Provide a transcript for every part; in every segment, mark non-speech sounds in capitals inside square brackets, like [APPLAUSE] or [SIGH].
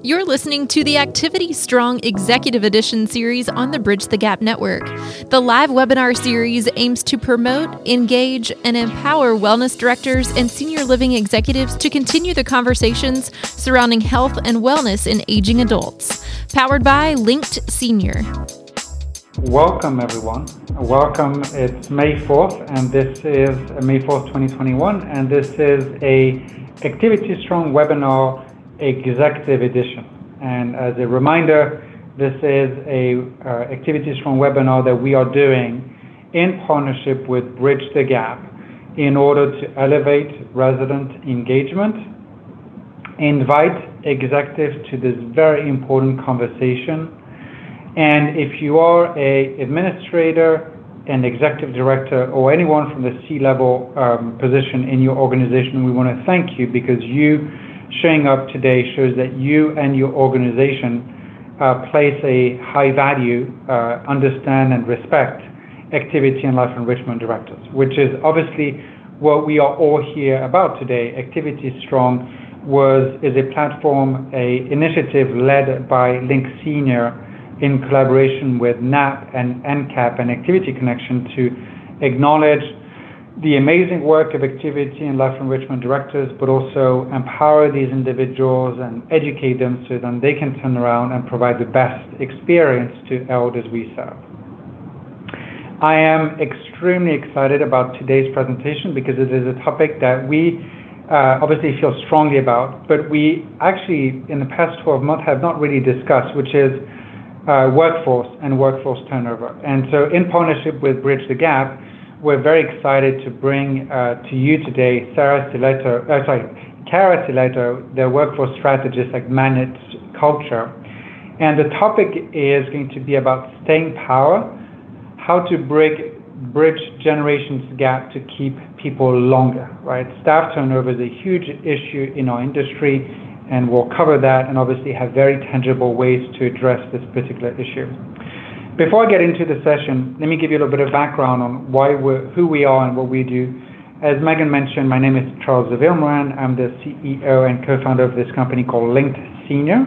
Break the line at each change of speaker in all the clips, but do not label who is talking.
You're listening to the Activity Strong Executive Edition series on the Bridge the Gap Network. The live webinar series aims to promote, engage, and empower wellness directors and senior living executives to continue the conversations surrounding health and wellness in aging adults. Powered by Linked Senior.
Welcome, everyone. Welcome. It's May 4th, and this is May 4th, 2021, and this is a Activity Strong webinar Executive Edition. And as a reminder, this is a uh, Activity Strong webinar that we are doing in partnership with Bridge the Gap in order to elevate resident engagement, invite executives to this very important conversation. And if you are a administrator, an executive director, or anyone from the C-level um, position in your organization, we want to thank you because you showing up today shows that you and your organization uh, place a high value, uh, understand and respect activity and life enrichment directors, which is obviously what we are all here about today. Activity Strong was is a platform, a initiative led by Link Senior in collaboration with NAAP and NCCAP and Activity Connection to acknowledge the amazing work of activity and life enrichment directors, but also empower these individuals and educate them so that they can turn around and provide the best experience to elders we serve. I am extremely excited about today's presentation because it is a topic that we uh, obviously feel strongly about, but we actually, in the past 12 months, have not really discussed, which is uh, workforce and workforce turnover. And so, in partnership with Bridge the Gap, we're very excited to bring uh, to you today Sarah Silletto, uh, sorry, Cara Silletto, the workforce strategist at Magnet Culture. And the topic is going to be about staying power, how to break bridge generations gap to keep people longer, right? Staff turnover is a huge issue in our industry, and we'll cover that and obviously have very tangible ways to address this particular issue. Before I get into the session, let me give you a little bit of background on why we're, who we are and what we do. As Megan mentioned, my name is Charles de Vilmorin. I'm the CEO and co-founder of this company called Linked Senior.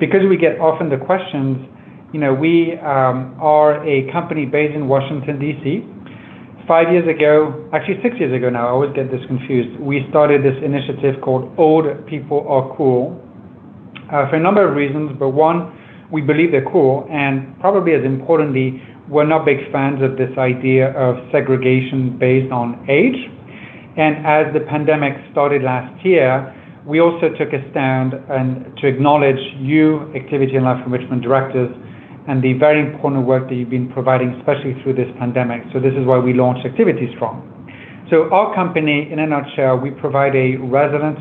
Because we get often the questions, you know, we um, are a company based in Washington, D.C. Five years ago, actually six years ago now, I always get this confused, we started this initiative called Old People Are Cool uh, for a number of reasons, but one, we believe they're cool, and probably as importantly, we're not big fans of this idea of segregation based on age. And as the pandemic started last year, we also took a stand and to acknowledge you, activity and life enrichment directors, and the very important work that you've been providing, especially through this pandemic. So this is why we launched Activity Strong. So our company, in a nutshell, we provide a resident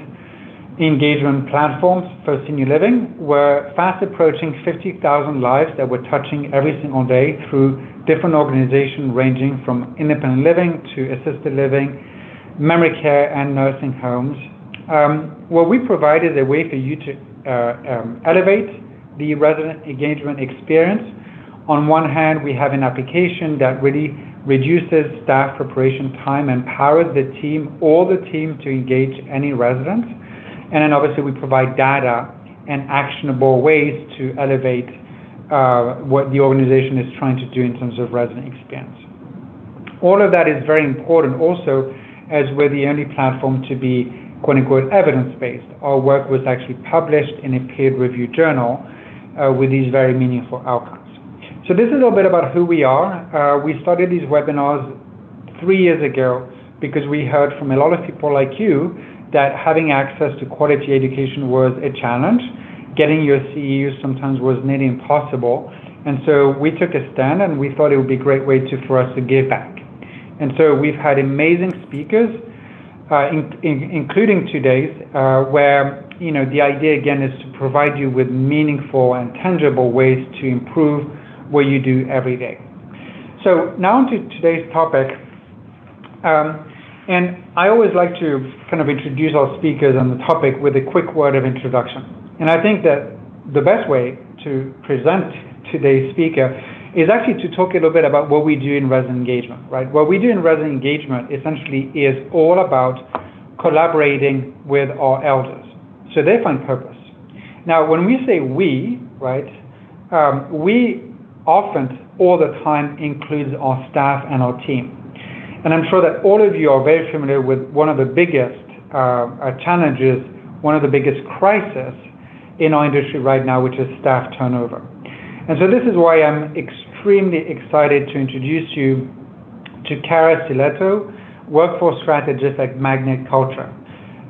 engagement platforms for senior living. We're fast approaching 50,000 lives that we're touching every single day through different organizations ranging from independent living to assisted living, memory care, and nursing homes. Um, what we provide is a way for you to uh, um, elevate the resident engagement experience. On one hand, we have an application that really reduces staff preparation time and empowers the team, all the team, to engage any residents. And then obviously we provide data and actionable ways to elevate uh, what the organization is trying to do in terms of resident experience. All of that is very important also as we're the only platform to be quote unquote evidence based. Our work was actually published in a peer reviewed journal uh, with these very meaningful outcomes. So this is a little bit about who we are. Uh, we started these webinars three years ago because we heard from a lot of people like you that having access to quality education was a challenge. Getting your CEU sometimes was nearly impossible. And so we took a stand and we thought it would be a great way to, for us to give back. And so we've had amazing speakers, uh, in, in, including today's, uh, where you know the idea again is to provide you with meaningful and tangible ways to improve what you do every day. So now to today's topic. Um, and I always like to kind of introduce our speakers on the topic with a quick word of introduction. And I think that the best way to present today's speaker is actually to talk a little bit about what we do in resident engagement, right? What we do in resident engagement essentially is all about collaborating with our elders so they find purpose. Now, when we say we, right, um, we often, all the time, includes our staff and our team. And I'm sure that all of you are very familiar with one of the biggest uh, uh challenges, one of the biggest crises in our industry right now, which is staff turnover. And so this is why I'm extremely excited to introduce you to Cara Silletto, workforce strategist at Magnet Culture.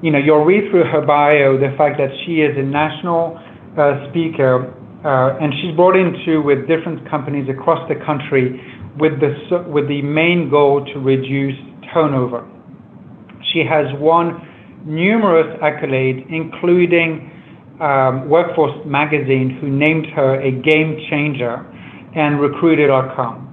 You know, you'll read through her bio the fact that she is a national uh, speaker, uh, and she's brought into with different companies across the country with the with the main goal to reduce turnover. She has won numerous accolades, including um, Workforce Magazine, who named her a game changer, and Recruiter.com.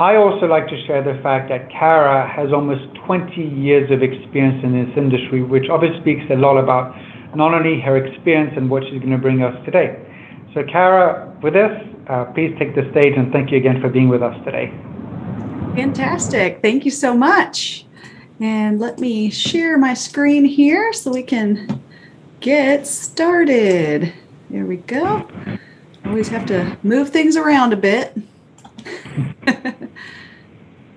I also like to share the fact that Cara has almost 20 years of experience in this industry, which obviously speaks a lot about not only her experience and what she's going to bring us today. So, Cara, with this, uh, please take the stage and thank you again for being with us today.
Fantastic. Thank you so much. And let me share my screen here so we can get started. There we go. Always have to move things around a bit. [LAUGHS]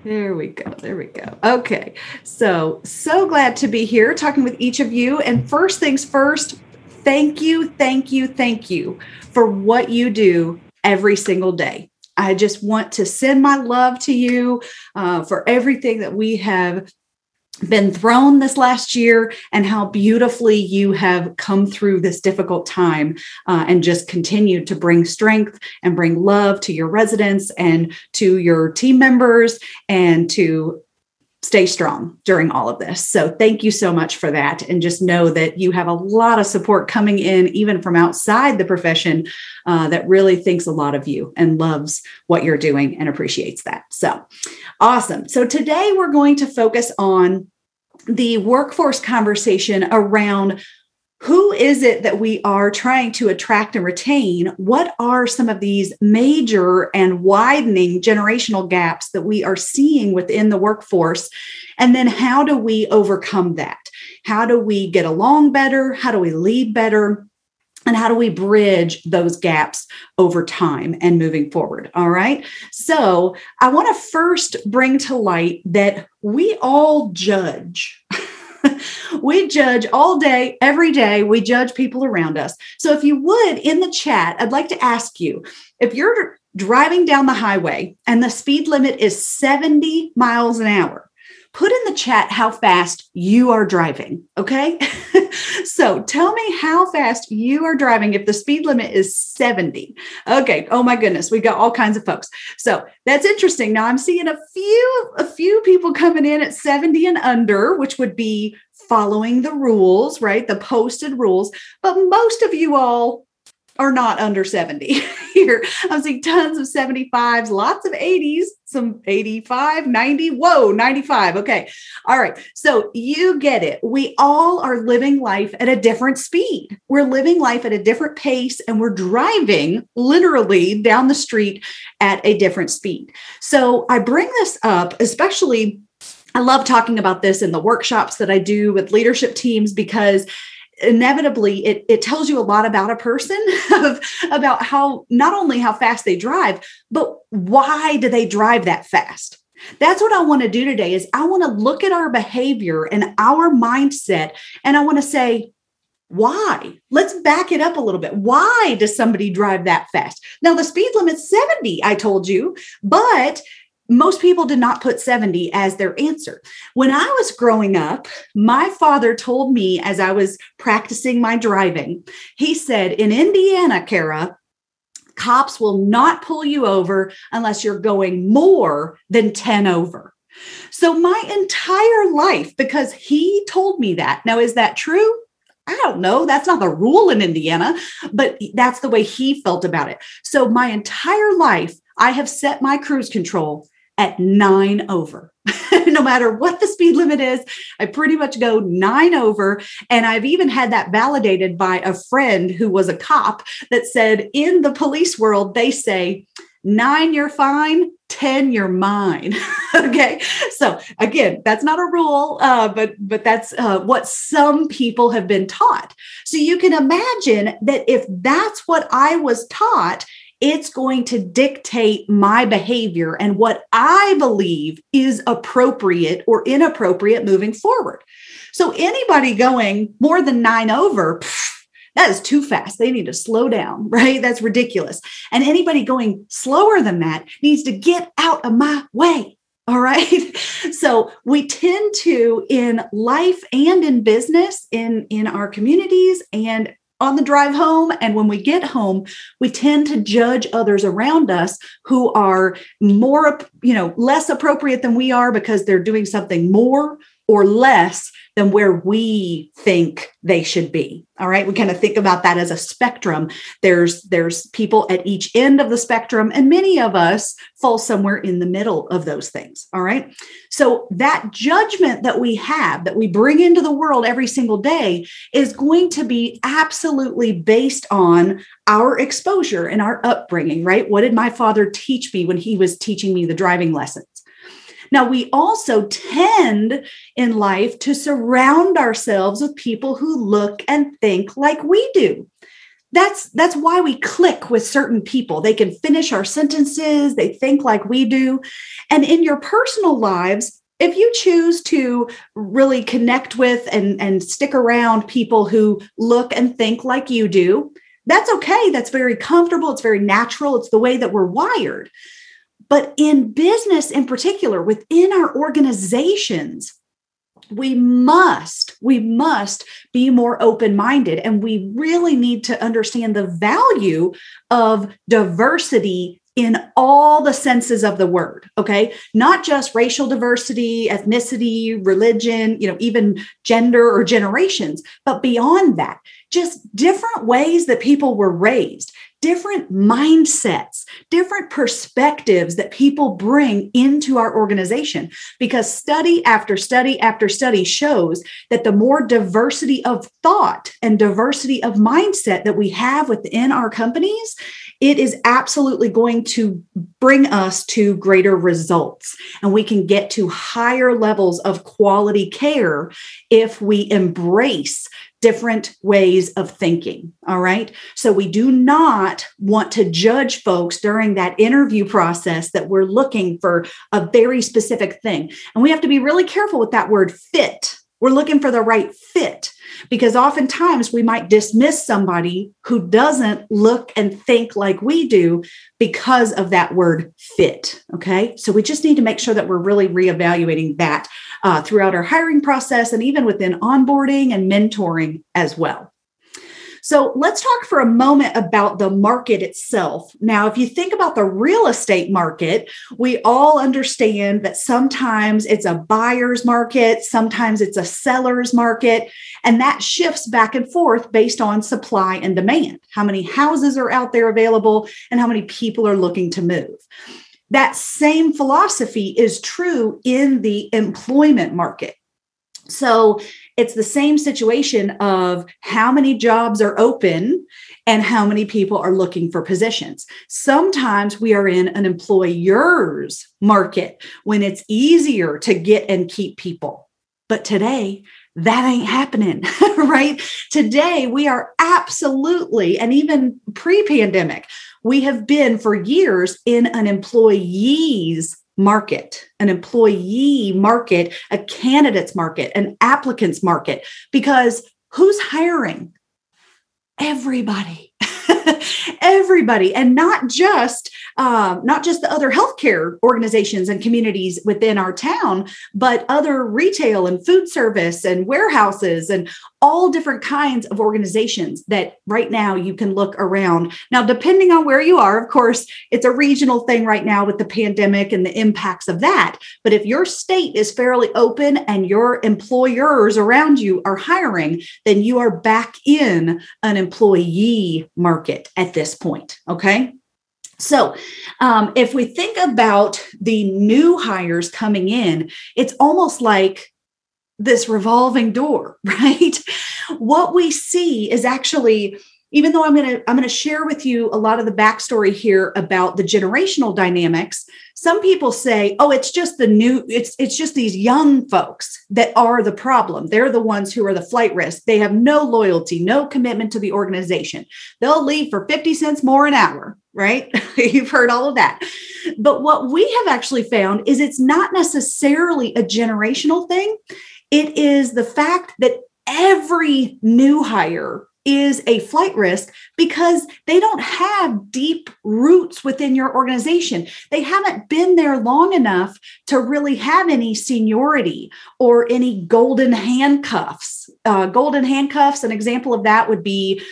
there we go. There we go. Okay. So, so glad to be here talking with each of you. And first things first, thank you, thank you, thank you for what you do every single day. I just want to send my love to you uh, for everything that we have been thrown this last year and how beautifully you have come through this difficult time uh, and just continued to bring strength and bring love to your residents and to your team members and to stay strong during all of this. So thank you so much for that. And just know that you have a lot of support coming in, even from outside the profession, uh, that really thinks a lot of you and loves what you're doing and appreciates that. So awesome. So today we're going to focus on the workforce conversation around who is it that we are trying to attract and retain? What are some of these major and widening generational gaps that we are seeing within the workforce? And then how do we overcome that? How do we get along better? How do we lead better? And how do we bridge those gaps over time and moving forward? All right. So I want to first bring to light that we all judge. [LAUGHS] we judge all day, every day. We judge people around us. So, if you would, in the chat, I'd like to ask you if you're driving down the highway and the speed limit is 70 miles an hour, put in the chat how fast you are driving. Okay. [LAUGHS] so tell me how fast you are driving if the speed limit is 70. Okay. Oh my goodness. We got all kinds of folks. So that's interesting. Now I'm seeing a few, a few people coming in at 70 and under, which would be following the rules, right? The posted rules. But most of you all are not under 70 [LAUGHS] here. I'm seeing tons of 75s, lots of 80s, some 85, 90. Whoa, 95. Okay. All right. So you get it. We all are living life at a different speed. We're living life at a different pace and we're driving literally down the street at a different speed. So I bring this up, especially. I love talking about this in the workshops that I do with leadership teams because inevitably it, it tells you a lot about a person [LAUGHS] of about how not only how fast they drive but why do they drive that fast? That's what i want to do today is i want to look at our behavior and our mindset and i want to say why? Let's back it up a little bit. Why does somebody drive that fast? Now the speed limit's 70 i told you but most people did not put 70 as their answer. When I was growing up, my father told me as I was practicing my driving, he said, In Indiana, Cara, cops will not pull you over unless you're going more than 10 over. So, my entire life, because he told me that. Now, is that true? I don't know. That's not the rule in Indiana, but that's the way he felt about it. So, my entire life, I have set my cruise control at nine over. [LAUGHS] no matter what the speed limit is, I pretty much go nine over. And I've even had that validated by a friend who was a cop that said, in the police world, they say, nine, you're fine. 10 you're mine [LAUGHS] okay so again that's not a rule uh, but but that's uh, what some people have been taught so you can imagine that if that's what i was taught it's going to dictate my behavior and what I believe is appropriate or inappropriate moving forward. So, anybody going more than nine over, pff, that is too fast. They need to slow down, [LAUGHS] right? That's ridiculous. And anybody going slower than that needs to get out of my way. [LAUGHS] All right. So we tend to in life and in business, in, in our communities and on the drive home and when we get home we tend to judge others around us who are more you know less appropriate than we are because they're doing something more or less than where we think they should be. All right? We kind of think about that as a spectrum. There's there's people at each end of the spectrum and many of us fall somewhere in the middle of those things. All right? So that judgment that we have that we bring into the world every single day is going to be absolutely based on our exposure and our upbringing right? What did my father teach me when he was teaching me the driving lessons now, we also tend in life to surround ourselves with people who look and think like we do. That's that's why we click with certain people. They can finish our sentences, they think like we do. And in your personal lives, if you choose to really connect with and, and stick around people who look and think like you do, that's okay. That's very comfortable. It's very natural. It's the way that we're wired. But in business, in particular, within our organizations, we must we must be more open minded and we really need to understand the value of diversity in all the senses of the word okay? Not just racial diversity ethnicity religion you know even gender or generations but beyond that just different ways that people were raised different mindsets, different perspectives that people bring into our organization. Because study after study after study shows that the more diversity of thought and diversity of mindset that we have within our companies, it is absolutely going to bring us to greater results. And we can get to higher levels of quality care if we embrace different ways of thinking. All right. So we do not want to judge folks during that interview process that we're looking for a very specific thing. And we have to be really careful with that word fit. We're looking for the right fit because oftentimes we might dismiss somebody who doesn't look and think like we do because of that word fit. Okay. So we just need to make sure that we're really reevaluating that uh, throughout our hiring process and even within onboarding and mentoring as well. So let's talk for a moment about the market itself. Now, if you think about the real estate market, we all understand that sometimes it's a buyer's market, sometimes it's a seller's market, and that shifts back and forth based on supply and demand. How many houses are out there available and how many people are looking to move. That same philosophy is true in the employment market. So it's the same situation of how many jobs are open and how many people are looking for positions. Sometimes we are in an employer's market when it's easier to get and keep people. But today, that ain't happening, [LAUGHS] right? Today, we are absolutely, and even pre pandemic, we have been for years in an employee's market, an employee market, a candidates market, an applicants market, because who's hiring? Everybody. [LAUGHS] everybody and not just um, not just the other healthcare organizations and communities within our town but other retail and food service and warehouses and all different kinds of organizations that right now you can look around. Now depending on where you are of course it's a regional thing right now with the pandemic and the impacts of that. But if your state is fairly open and your employers around you are hiring then you are back in an employee market at this point. Okay. So, um, if we think about the new hires coming in, it's almost like this revolving door, [LAUGHS] right? What we see is actually even though I'm going to I'm going to share with you a lot of the backstory here about the generational dynamics, some people say, "Oh, it's just the new it's it's just these young folks that are the problem. They're the ones who are the flight risk. They have no loyalty, no commitment to the organization. They'll leave for 50 cents more an hour." Right? [LAUGHS] You've heard all of that. But what we have actually found is it's not necessarily a generational thing. It is the fact that every new hire is a flight risk because they don't have deep roots within your organization. They haven't been there long enough to really have any seniority or any golden handcuffs. Uh, golden handcuffs, an example of that would be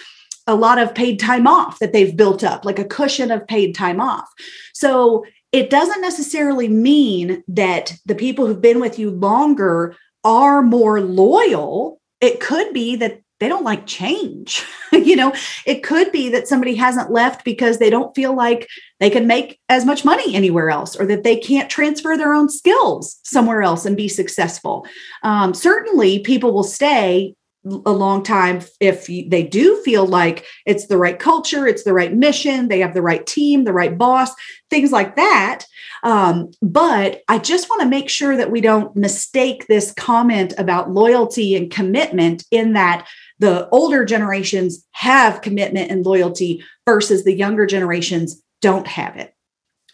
a lot of paid time off that they've built up, like a cushion of paid time off. So it doesn't necessarily mean that the people who've been with you longer are more loyal. It could be that they don't like change. [LAUGHS] you know, it could be that somebody hasn't left because they don't feel like they can make as much money anywhere else or that they can't transfer their own skills somewhere else and be successful. Um, certainly, people will stay a long time if they do feel like it's the right culture, it's the right mission, they have the right team, the right boss, things like that. Um, but I just want to make sure that we don't mistake this comment about loyalty and commitment in that the older generations have commitment and loyalty versus the younger generations don't have it.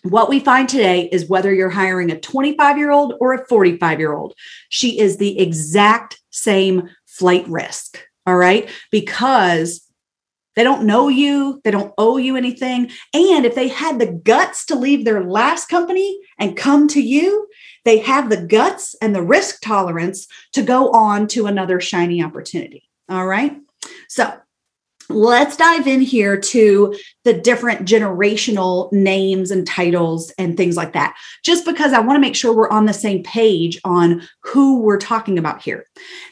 What we find today is whether you're hiring a 25 year old or a 45 year old, she is the exact same flight risk. All right. Because they don't know you, they don't owe you anything. And if they had the guts to leave their last company and come to you, they have the guts and the risk tolerance to go on to another shiny opportunity. All right. So let's dive in here to the different generational names and titles and things like that, just because I want to make sure we're on the same page on who we're talking about here.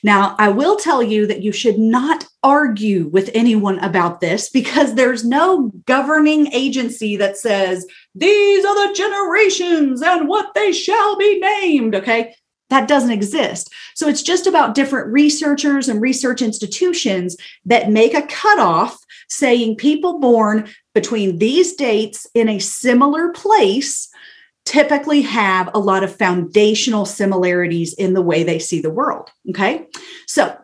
Now, I will tell you that you should not argue with anyone about this because there's no governing agency that says, these are the generations and what they shall be named. Okay. That doesn't exist. So it's just about different researchers and research institutions that make a cutoff saying people born between these dates in a similar place typically have a lot of foundational similarities in the way they see the world. Okay. So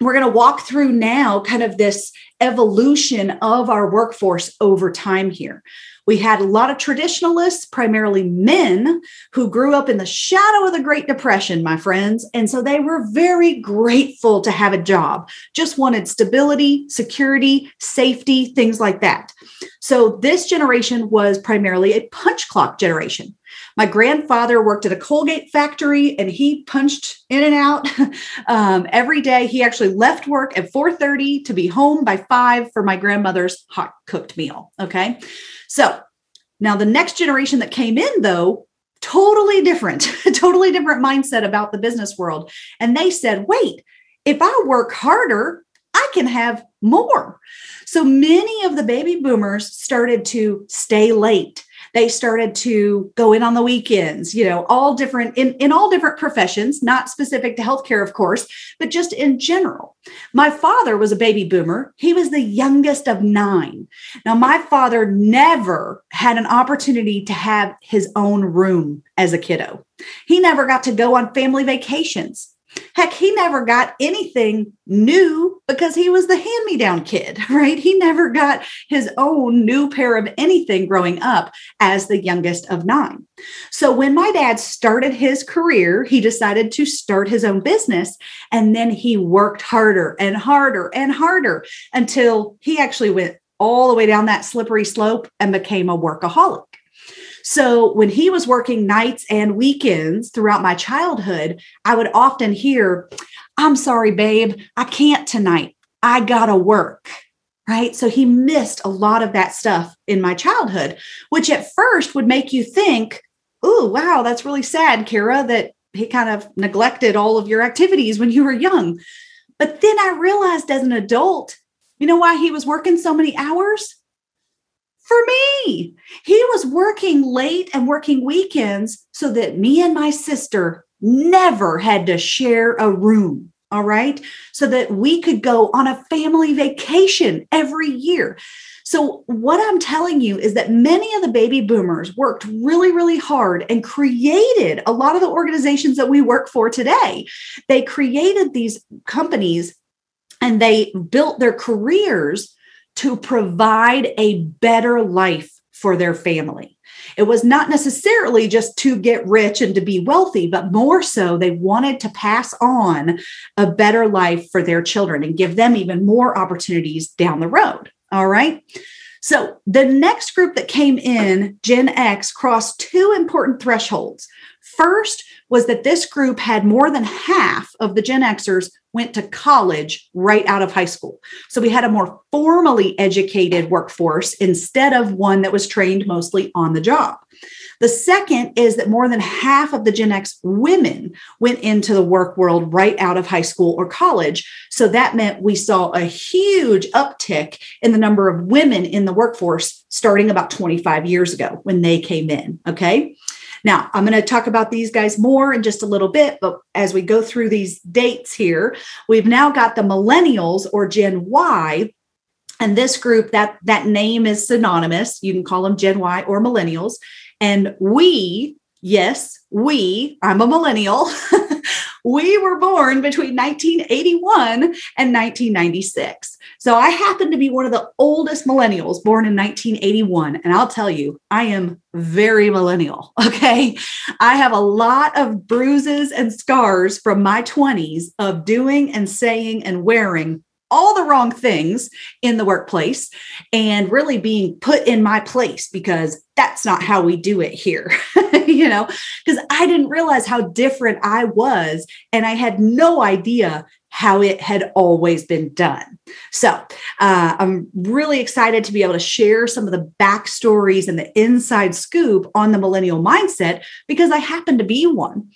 we're going to walk through now kind of this evolution of our workforce over time here. We had a lot of traditionalists, primarily men, who grew up in the shadow of the Great Depression, my friends. And so they were very grateful to have a job, just wanted stability, security, safety, things like that. So this generation was primarily a punch clock generation. My grandfather worked at a Colgate factory and he punched in and out [LAUGHS] um, every day. He actually left work at 4:30 to be home by 5 for my grandmother's hot cooked meal, okay? So, now the next generation that came in though totally different, [LAUGHS] totally different mindset about the business world. And they said, "Wait, if I work harder, I can have more." So many of the baby boomers started to stay late they started to go in on the weekends, you know, all different in, in all different professions, not specific to healthcare, of course, but just in general. My father was a baby boomer. He was the youngest of nine. Now, my father never had an opportunity to have his own room as a kiddo. He never got to go on family vacations. Heck, he never got anything new because he was the hand me down kid, [LAUGHS] right? He never got his own new pair of anything growing up as the youngest of nine. So when my dad started his career, he decided to start his own business. And then he worked harder and harder and harder until he actually went all the way down that slippery slope and became a workaholic. So when he was working nights and weekends throughout my childhood, I would often hear, I'm sorry, babe, I can't tonight. I gotta work. Right. So he missed a lot of that stuff in my childhood, which at first would make you think, oh, wow, that's really sad, Cara, that he kind of neglected all of your activities when you were young. But then I realized as an adult, you know why he was working so many hours? For me. He was working late and working weekends so that me and my sister never had to share a room. All right. So that we could go on a family vacation every year. So, what I'm telling you is that many of the baby boomers worked really, really hard and created a lot of the organizations that we work for today. They created these companies and they built their careers to provide a better life for their family. It was not necessarily just to get rich and to be wealthy, but more so they wanted to pass on a better life for their children and give them even more opportunities down the road. All right. So the next group that came in, Gen X, crossed two important thresholds. First was that this group had more than half of the Gen Xers went to college right out of high school. So we had a more formally educated workforce instead of one that was trained mostly on the job. The second is that more than half of the Gen X women went into the work world right out of high school or college. So that meant we saw a huge uptick in the number of women in the workforce starting about 25 years ago when they came in. Okay. Now, I'm going to talk about these guys more in just a little bit, but as we go through these dates here, we've now got the millennials or Gen Y and this group that that name is synonymous. You can call them gen y or millennials. And we, yes, we, I'm a millennial, [LAUGHS] we were born between 1981 and 1996. So I happen to be one of the oldest millennials born in 1981. And I'll tell you, I am very millennial. [LAUGHS] Okay. I have a lot of bruises and scars from my 20s of doing and saying and wearing all the wrong things in the workplace and really being put in my place because that's not how we do it here, [LAUGHS] you know, because I didn't realize how different I was. And I had no idea how it had always been done. So uh, I'm really excited to be able to share some of the backstories and the inside scoop on the millennial mindset because I happen to be one.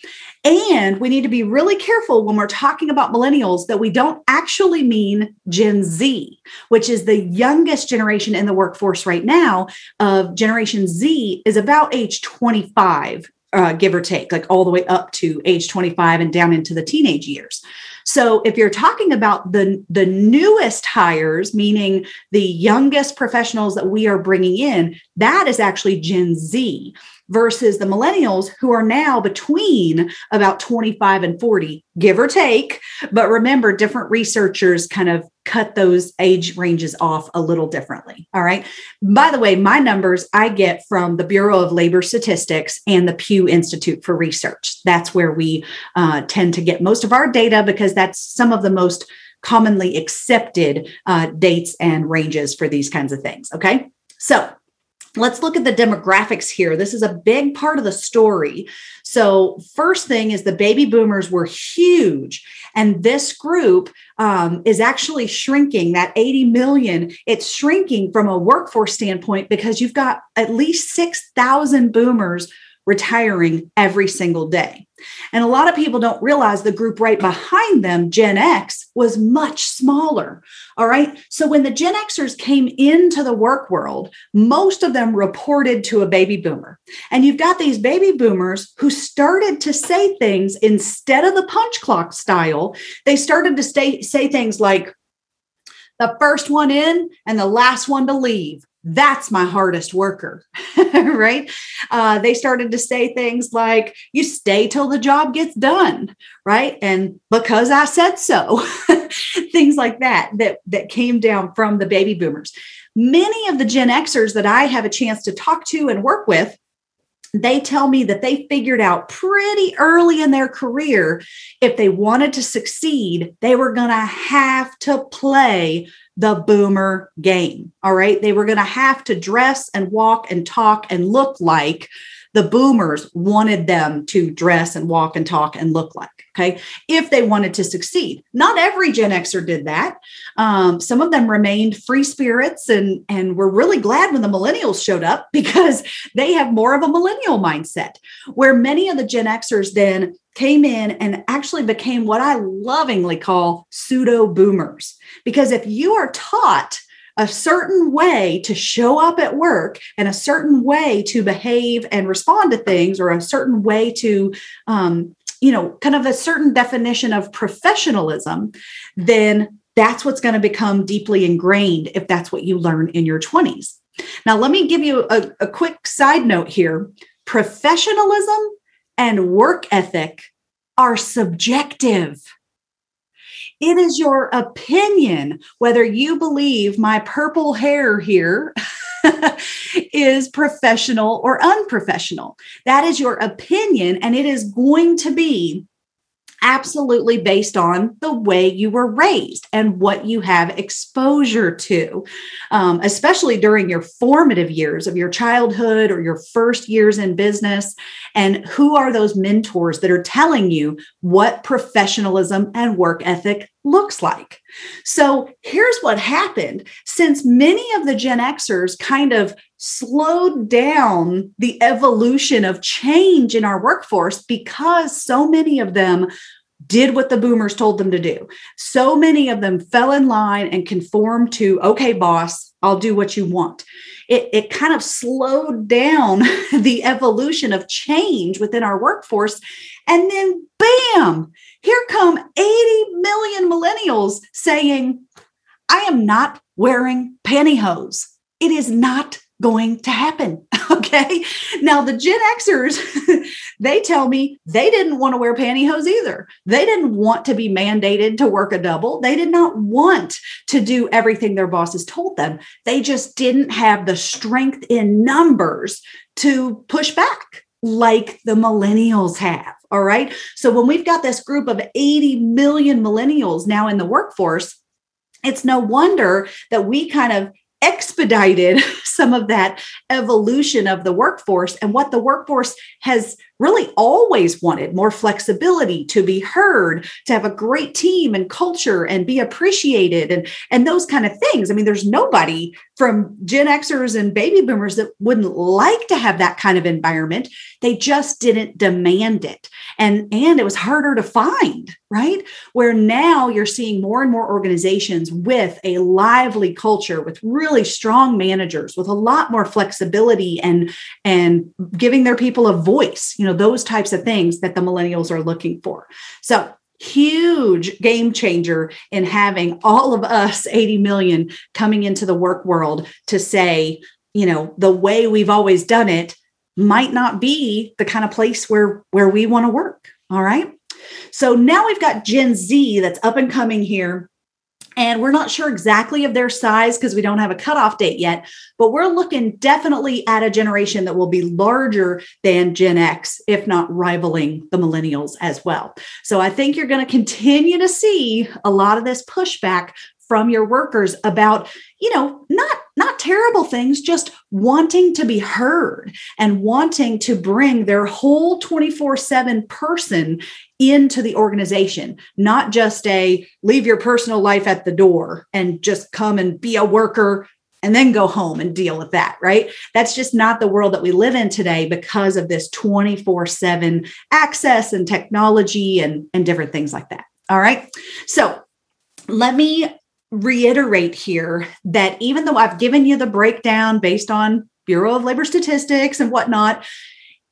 And we need to be really careful when we're talking about millennials that we don't actually mean Gen Z, which is the youngest generation in the workforce right now of Generation Z is about age 25 uh, give or take, like all the way up to age 25 and down into the teenage years. So if you're talking about the, the newest hires, meaning the youngest professionals that we are bringing in, that is actually Gen Z versus the millennials who are now between about 25 and 40, give or take. But remember, different researchers kind of cut those age ranges off a little differently. All right. By the way, my numbers I get from the Bureau of Labor Statistics and the Pew Institute for Research. That's where we uh, tend to get most of our data because that's some of the most commonly accepted uh, dates and ranges for these kinds of things. Okay. So Let's look at the demographics here. This is a big part of the story. So, first thing is the baby boomers were huge, and this group um, is actually shrinking. That 80 million, it's shrinking from a workforce standpoint because you've got at least 6,000 boomers retiring every single day. And a lot of people don't realize the group right behind them, Gen X, was much smaller. All right. So when the Gen Xers came into the work world, most of them reported to a baby boomer. And you've got these baby boomers who started to say things instead of the punch clock style, they started to say, say things like, the first one in and the last one to leave that's my hardest worker [LAUGHS] right? Uh, they started to say things like you stay till the job gets done right? And because i said so. [LAUGHS] Things like that that that came down from the baby boomers. Many of the gen xers that i have a chance to talk to and work with they tell me that they figured out pretty early in their career if they wanted to succeed, they were going to have to play the boomer game. All right. They were going to have to dress and walk and talk and look like the boomers wanted them to dress and walk and talk and look like. Okay. If they wanted to succeed. Not every Gen Xer did that. Um, some of them remained free spirits and, and were really glad when the millennials showed up [LAUGHS] because they have more of a millennial mindset, where many of the Gen Xers then came in and actually became what I lovingly call pseudo boomers. Because if you are taught a certain way to show up at work and a certain way to behave and respond to things or a certain way to um, you know, kind of a certain definition of professionalism, then that's what's going to become deeply ingrained if that's what you learn in your 20s. Now, let me give you a, a quick side note here professionalism and work ethic are subjective. It is your opinion whether you believe my purple hair here [LAUGHS] is professional or unprofessional. That is your opinion, and it is going to be absolutely based on the way you were raised and what you have exposure to, um, especially during your formative years of your childhood or your first years in business. And who are those mentors that are telling you what professionalism and work ethic looks like? So here's what happened since many of the Gen Xers kind of slowed down the evolution of change in our workforce because so many of them did what the boomers told them to do. So many of them fell in line and conformed to, okay, boss, I'll do what you want. It, it kind of slowed down [LAUGHS] the evolution of change within our workforce. And then, bam, here come 80 million millennials saying, I am not wearing pantyhose. It is not going to happen. [LAUGHS] Okay. Now, the Gen Xers, [LAUGHS] they tell me they didn't want to wear pantyhose either. They didn't want to be mandated to work a double. They did not want to do everything their bosses told them. They just didn't have the strength in numbers to push back like the millennials have. All right. So when we've got this group of 80 million millennials now in the workforce, it's no wonder that we kind of expedited [LAUGHS] some of that evolution of the workforce and what the workforce has really always wanted more flexibility to be heard to have a great team and culture and be appreciated and and those kind of things. I mean there's nobody from gen xers and baby boomers that wouldn't like to have that kind of environment. They just didn't demand it. And and it was harder to find right? Where now you're seeing more and more organizations with a lively culture with really strong managers with a lot more flexibility and and giving their people a voice you know those types of things that the millennials are looking for. So huge game changer in having all of us [LAUGHS] 80 million coming into the work world to say you know the way we've always done it might not be the kind of place where where we want to work all right? So now we've got gen z that's up and coming here and we're not sure exactly of their size because we don't have a cutoff date yet, but we're looking definitely at a generation that will be larger than Gen X, if not rivaling the millennials as well. So I think you're going to continue to see a lot of this pushback from your workers about you know not not terrible things just wanting to be heard and wanting to bring their whole 24/7 person into the organization not just a leave your personal life at the door and just come and be a worker and then go home and deal with that, right? That's just not the world that we live in today because of this 24 7 access and technology and, and different things like that. All right. So let me reiterate here that even though I've given you the breakdown based on Bureau of Labor Statistics and whatnot,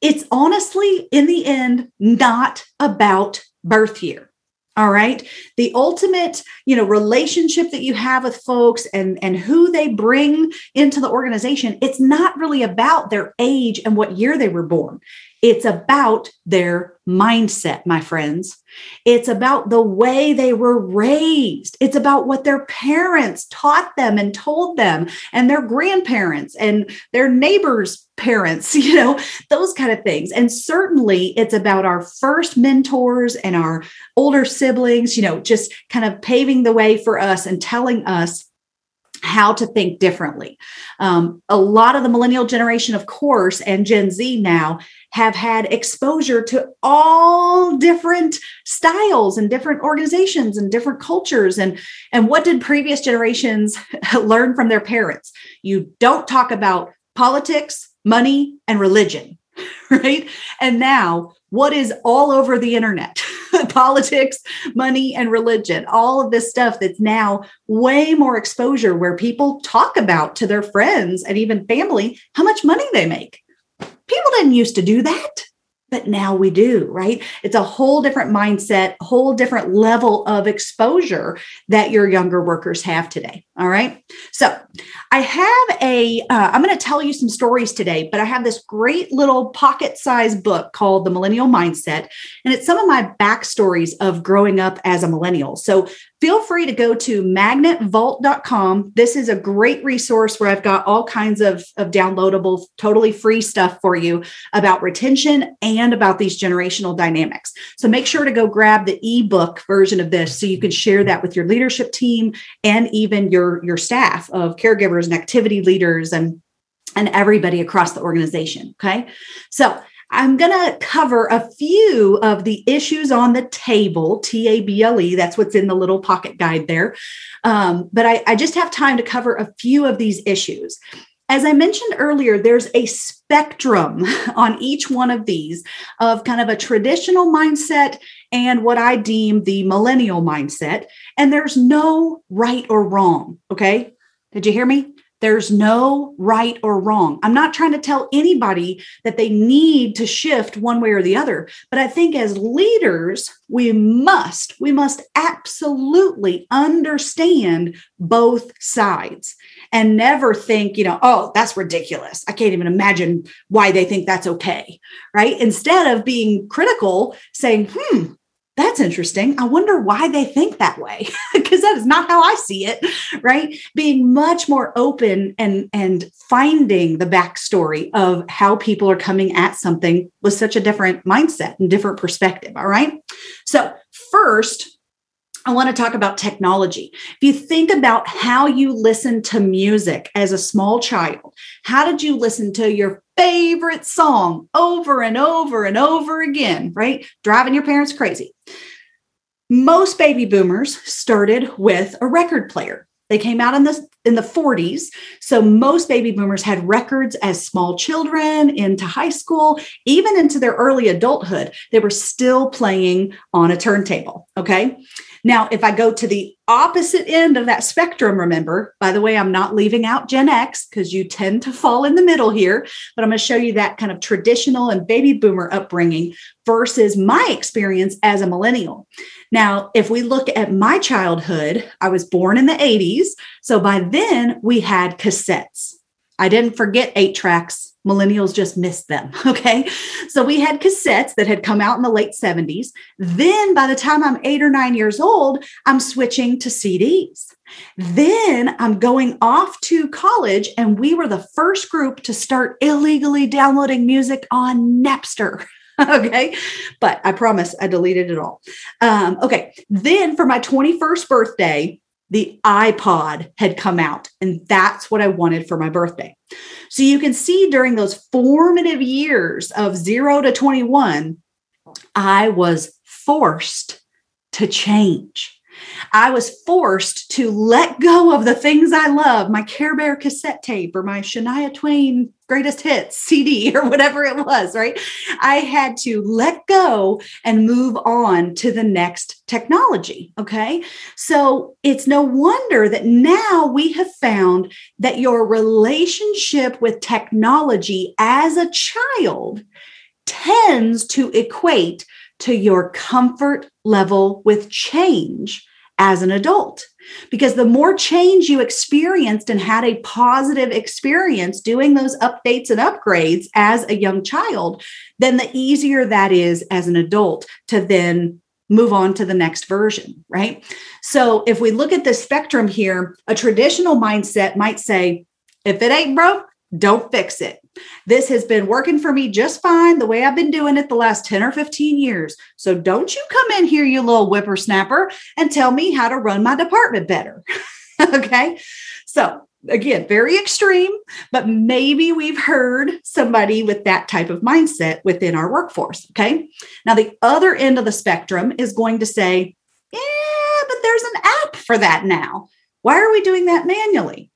it's honestly, in the end, not about birth year. All right. The ultimate, you know, relationship that you have with folks and, and who they bring into the organization, it's not really about their age and what year they were born. It's about their mindset, my friends. It's about the way they were raised. It's about what their parents taught them and told them, and their grandparents and their neighbors' parents, [LAUGHS] you know, those kind of things. And certainly it's about our first mentors and our older siblings, you know, just kind of paving the way for us and telling us how to think differently. Um, a lot of the millennial generation, of course, and Gen Z now have had exposure to all different styles and different organizations and different cultures. And, and what did previous generations [LAUGHS] learn from their parents? You don't talk about politics, money, and religion, [LAUGHS] right? And now, what is all over the internet? [LAUGHS] [LAUGHS] politics, money, and religion, all of this stuff that's now way more exposure where people talk about to their friends and even family how much money they make. People didn't used to do that. but now we do, right? It's a whole different mindset, whole different level of exposure that your younger workers have today. All right. So I have a. Uh, am going to tell you some stories today, but I have this great little pocket sized book called The Millennial Mindset. And it's some of my backstories of growing up as a millennial. So feel free to go to magnetvault.com. This is a great resource where I've got all kinds of, of downloadable, totally free stuff for you about retention and about these generational dynamics. So make sure to go grab the ebook version of this so you can share that with your leadership team and even your, your staff of caregivers and activity leaders and, and everybody across the organization. Okay. So I'm going to cover a few of the issues on the table, T A B L E. That's what's in the little pocket guide there. Um, but I, I just have time to cover a few of these issues. As I mentioned earlier, there's a spectrum [LAUGHS] on each one of these of kind of a traditional mindset and what I deem the millennial mindset. And there's no right or wrong. Okay. Did you hear me? There's no right or wrong. I'm not trying to tell anybody that they need to shift one way or the other, but I think as leaders, we must, we must absolutely understand both sides and never think, you know, oh, that's ridiculous. I can't even imagine why they think that's okay. Right. Instead of being critical, saying, hmm, that's interesting. I wonder why they think that way [LAUGHS] because that is not how I see it, right? Being much more open and and finding the backstory of how people are coming at something with such a different mindset and different perspective. All right. So first, I want to talk about technology. If you think about how you listen to music as a small child, how did you listen to your favorite song over and over and over again, right? Driving your parents crazy. Most baby boomers started with a record player. They came out in the in the 40s. So most baby boomers had records as small children into high school, even into their early adulthood. They were still playing on a turntable, okay? Now, if I go to the opposite end of that spectrum, remember, by the way, I'm not leaving out Gen X because you tend to fall in the middle here, but I'm going to show you that kind of traditional and baby boomer upbringing versus my experience as a millennial. Now, if we look at my childhood, I was born in the 80s. So by then we had cassettes. I didn't forget eight tracks millennials just missed them. [LAUGHS] Okay. So we had cassettes that had come out in the late 70s. Then by the time I'm eight or nine years old, I'm switching to CDs. Then I'm going off to college, and we were the first group to start illegally downloading music on Napster. [LAUGHS] okay. But I promise I deleted it all. Um, okay. Then for my 21st birthday, the iPod had come out, and that's what I wanted for my birthday. So you can see during those formative years of zero to 21, I was forced to change. I was forced to let go of the things I love, my Care Bear cassette tape or my Shania Twain greatest hits [LAUGHS] CD or whatever it was, right? I had to let go and move on to the next technology. Okay. So it's no wonder that now we have found that your relationship with technology as a child tends to equate to your comfort level with change as an adult. Because the more change you experienced and had a positive experience doing those updates and upgrades as a young child, then the easier that is as an adult to then move on to the next version, right? So if we look at the spectrum here, a traditional mindset might say, if it ain't broke, don't fix it. This has been working for me just fine the way I've been doing it the last 10 or 15 years. So don't you come in here, you little whippersnapper, and tell me how to run my department better. [LAUGHS] okay. So again, very extreme, but maybe we've heard somebody with that type of mindset within our workforce. Okay. Now, the other end of the spectrum is going to say, yeah, but there's an app for that now. Why are we doing that manually?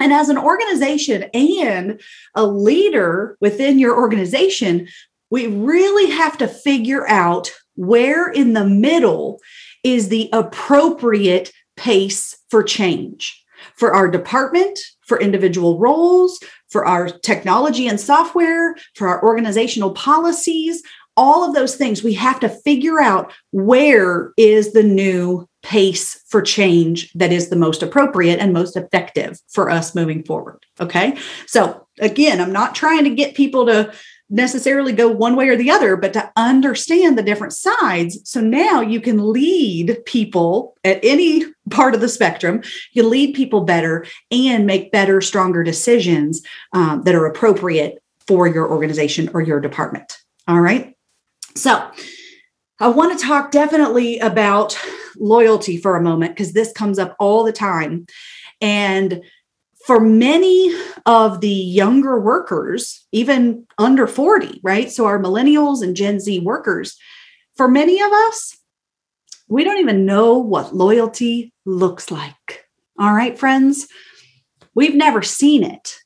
And as an organization and a leader within your organization, we really have to figure out where in the middle is the appropriate pace for change. for our department, for individual roles, for our technology and software, for our organizational policies, all of those things. We have to figure out where is the new pace for change that is the most appropriate and most effective for us moving forward. Okay. So, again, I'm not trying to get people to necessarily go one way or the other, but to understand the different sides. So now you can lead people at any part of the spectrum. You lead people better and make better, stronger decisions um, that are appropriate for your organization or your department. All right. So I want to talk definitely about loyalty for a moment because this comes up all the time. And for many of the younger workers, even under 40, right? So our millennials and Gen Z workers, for many of us, we don't even know what loyalty looks like. All right, friends? We've never seen it.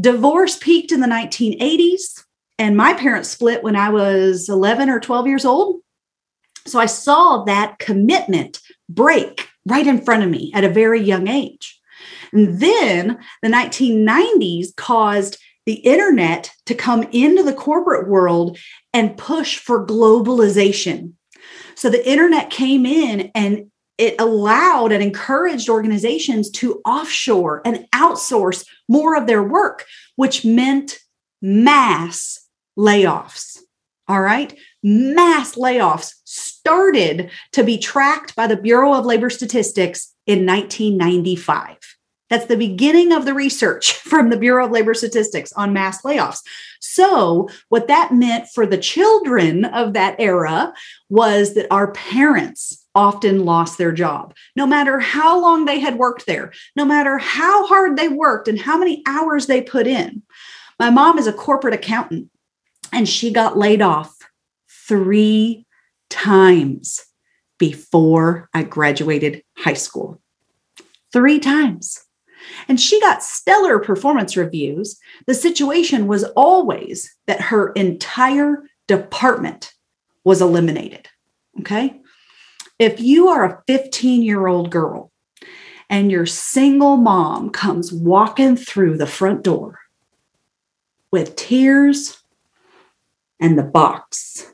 Divorce peaked in the 1980s, and my parents split when I was 11 or 12 years old. So I saw that commitment break right in front of me at a very young age. And then the 1990s caused the internet to come into the corporate world and push for globalization. So the internet came in and it allowed and encouraged organizations to offshore and outsource more of their work, which meant mass layoffs. All right. Mass layoffs started to be tracked by the Bureau of Labor Statistics in 1995. That's the beginning of the research [LAUGHS] from the Bureau of Labor Statistics on mass layoffs. So, what that meant for the children of that era was that our parents often lost their job, no matter how long they had worked there, no matter how hard they worked and how many hours they put in. My mom is a corporate accountant and she got laid off three times before I graduated high school. Three times and she got stellar performance reviews. The situation was always that her entire department was eliminated. Okay. If you are a 15 year old girl and your single mom comes walking through the front door with tears and the box,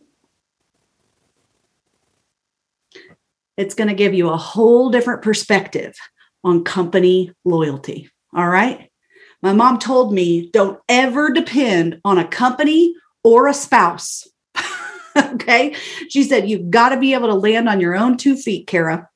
it's going to give you a whole different perspective on company loyalty. All right. My mom told me don't ever depend on a company or a spouse. [LAUGHS] okay. She said, you've got to be able to land on your own two feet, Cara.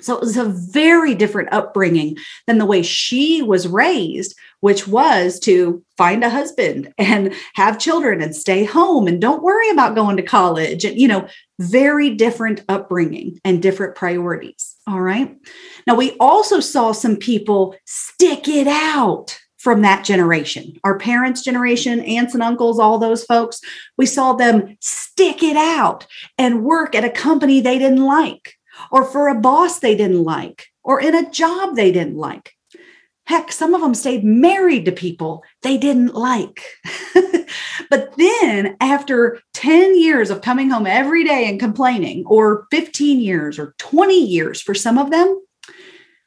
So it was a very different upbringing than the way she was raised, which was to find a husband [LAUGHS] and have children and stay home and don't worry about going to college. And, you know, very different upbringing and different priorities. All right. Now, we also saw some people stick it out from that generation, our parents' generation, aunts and uncles, all those folks. We saw them stick it out and work at a company they didn't like or for a boss they didn't like, or in a job they didn't like. Heck, some of them stayed married to people they didn't like. [LAUGHS] but then, after 10 years of coming home every day and complaining, or 15 years or 20 years for some of them,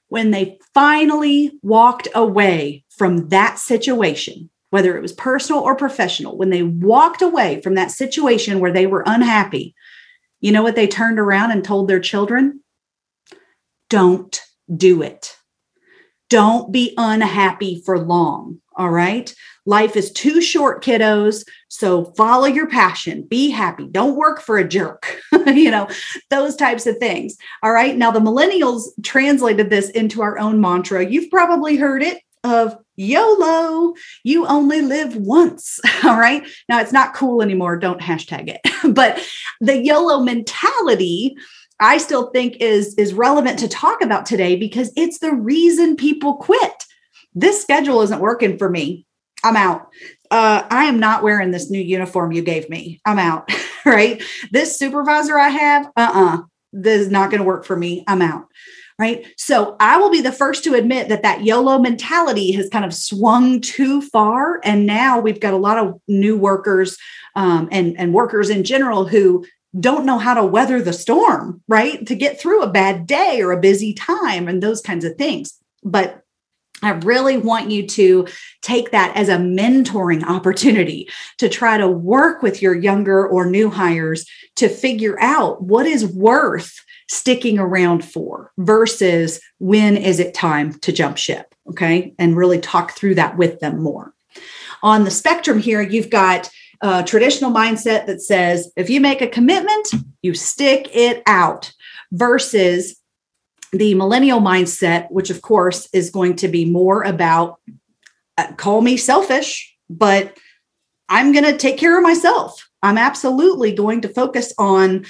when they finally walked away from that situation, whether it was personal or professional, when they walked away from that situation where they were unhappy, you know what they turned around and told their children? Don't do it. Don't be unhappy for long. All right. Life is too short, kiddos. So follow your passion. Be happy. Don't work for a jerk. [LAUGHS] you know, those types of things. All right. Now, the millennials translated this into our own mantra. You've probably heard it of YOLO, you only live once. [LAUGHS] All right. Now it's not cool anymore. Don't hashtag it. [LAUGHS] but the YOLO mentality, I still think is, is relevant to talk about today because it's the reason people quit. This schedule isn't working for me. I'm out. Uh, I am not wearing this new uniform you gave me. I'm out. [LAUGHS] right. This supervisor I have, uh uh-uh, uh, this is not going to work for me. I'm out right? So I will be the first to admit that that YOLO mentality has kind of swung too far. And now we've got a lot of new workers um, and, and workers in general who don't know how to weather the storm, right? To get through a bad day or a busy time and those kinds of things. But I really want you to take that as a mentoring opportunity to try to work with your younger or new hires to figure out what is worth sticking around for versus when is it time to jump ship. Okay. And really talk through that with them more. On the spectrum here, you've got a traditional mindset that says if you make a commitment, you stick it out versus the millennial mindset, which of course is going to be more about uh, call me selfish, but I'm going to take care of myself. I'm absolutely going to focus on,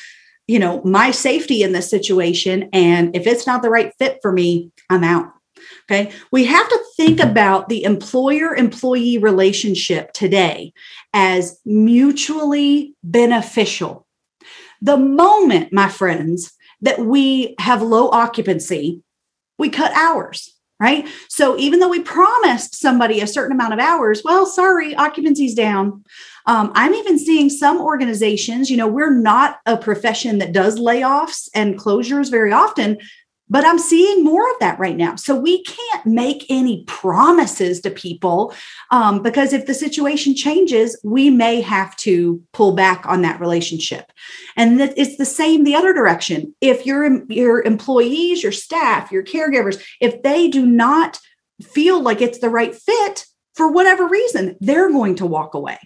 you know, my safety in this situation. And if it's not the right fit for me, I'm out. Okay. We have to think about the employer employee relationship today as mutually beneficial. The moment, my friends, that we have low occupancy, we cut hours, right? So even though we promised somebody a certain amount of hours, well, sorry, occupancy's down. Um, I'm even seeing some organizations, you know, we're not a profession that does layoffs and closures very often, but I'm seeing more of that right now. So we can't make any promises to people um, because if the situation changes, we may have to pull back on that relationship. And it's the same the other direction. If your your employees, your staff, your caregivers, if they do not feel like it's the right fit for whatever reason, they're going to walk away.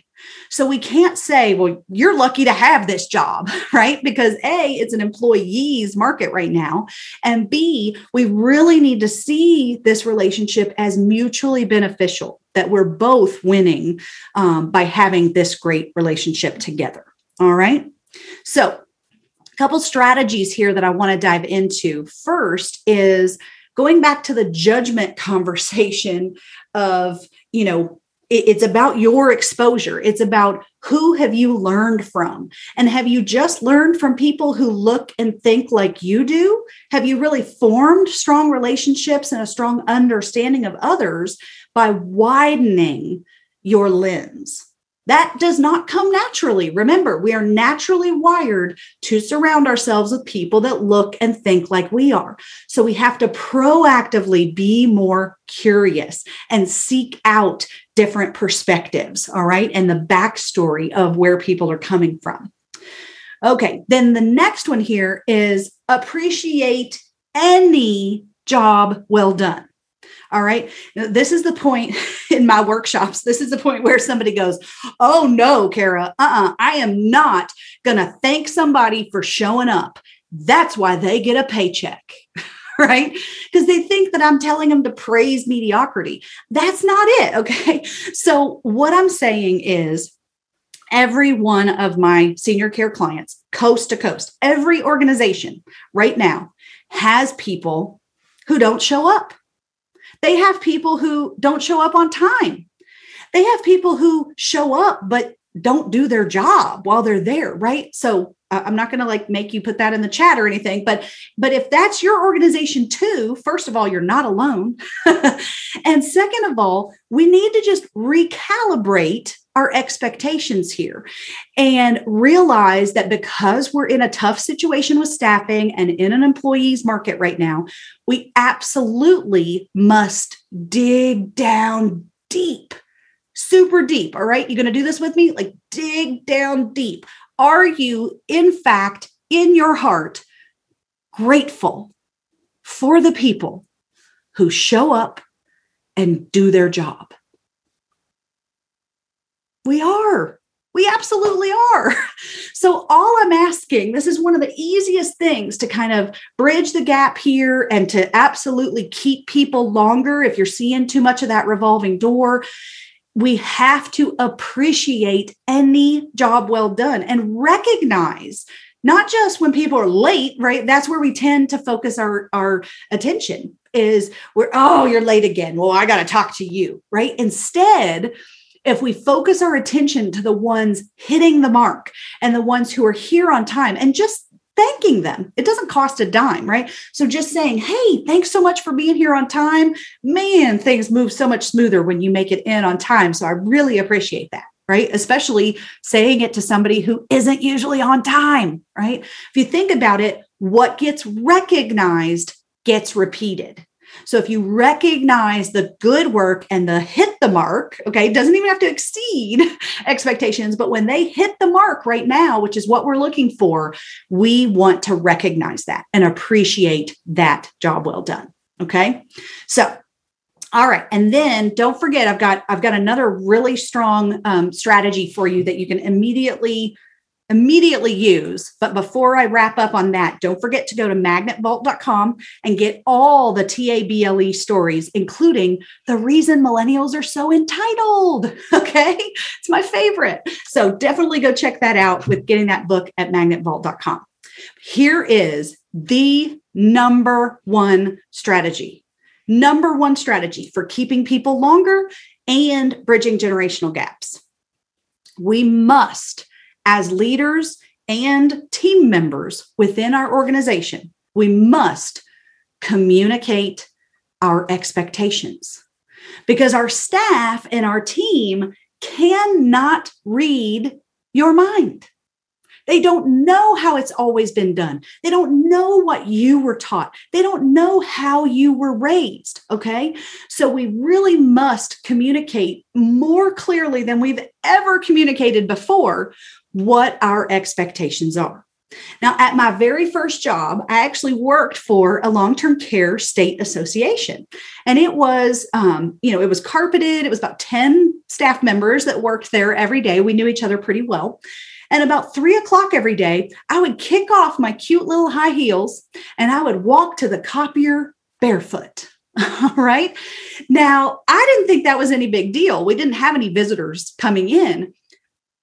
So we can't say, well, you're lucky to have this job, [LAUGHS] right? Because A, it's an employee's market right now. And B, we really need to see this relationship as mutually beneficial, that we're both winning um, by having this great relationship together. All right. So, a couple strategies here that I want to dive into. First is going back to the judgment [LAUGHS] conversation of, you know, it's about your exposure. It's about who have you learned from? And have you just learned from people who look and think like you do? Have you really formed strong relationships and a strong understanding of others by widening your lens that does not come naturally. Remember, we are naturally wired to surround ourselves with people that look and think like we are. So we have to proactively be more curious and seek out different perspectives, all right, and the backstory of where people are coming from. Okay, then the next one here is appreciate any job well done. All right. This is the point [LAUGHS] in my workshops. This is the point where somebody goes, Oh, no, Cara, uh uh-uh, uh I am not going to thank somebody for showing up. That's why they get a paycheck. [LAUGHS] right? Because they think that I'm telling them to praise mediocrity. That's not it. [LAUGHS] Okay. So, what I'm saying is, every one of my senior care clients, coast to coast, every organization right now has people who don't show up. They have people who don't show up on time. They have people who show up but don't do their job while they're there, right? So I'm not going to like make you put that in the chat or anything, but but if that's your organization too, first of all, you're not alone. [LAUGHS] and second of all, we need to just recalibrate our expectations here and realize that because we're in a tough situation with staffing and in an employee's market right now, we absolutely must dig down deep, super deep. All right. You're going to do this with me? Like, dig down deep. Are you, in fact, in your heart, grateful for the people who show up and do their job? We are. We absolutely are. [LAUGHS] So, all I'm asking, this is one of the easiest things to kind of bridge the gap here and to absolutely keep people longer if you're seeing too much of that revolving door. We have to appreciate any job well done and recognize not just when people are late, right? That's where we tend to focus our, our attention is we're, oh, you're late again. Well, I got to talk to you, right? Instead, if we focus our attention to the ones hitting the mark and the ones who are here on time and just thanking them. It doesn't cost a dime, right? So just saying, hey, thanks so much for being here on time. Man, things move so much smoother when you make it in on time. So I really appreciate that, right? Especially saying it to somebody who isn't usually on time, right? If you think about it, what gets recognized gets repeated. So if you recognize the good work and the hit the mark, okay, it doesn't even have to exceed [LAUGHS] expectations, but when they hit the mark right now, which is what we're looking for, we want to recognize that and appreciate that job well done. Okay. So all right, and then don't forget, I've got I've got another really strong um, strategy for you that you can immediately immediately use. But before I wrap up on that, don't forget to go to magnetvault.com and get all the TABLE stories, including the reason millennials are so entitled. [LAUGHS] Okay. It's my favorite. So definitely go check that out with getting that book at magnetvault.com. Here is the number one strategy. Number one strategy for keeping people longer and bridging generational gaps. We must as leaders and team members within our organization, we must communicate our expectations because our staff and our team cannot read your mind. They don't know how it's always been done. They don't know what you were taught. They don't know how you were raised. Okay. So we really must communicate more clearly than we've ever communicated before what our expectations are. Now, at my very first job, I actually worked for a long term care state association. And it was, um, you know, it was carpeted. It was about 10 staff members that worked there every day. We knew each other pretty well. And about three o'clock every day, I would kick off my cute little high heels and I would walk to the copier barefoot. All [LAUGHS] right. Now, I didn't think that was any big deal. We didn't have any visitors coming in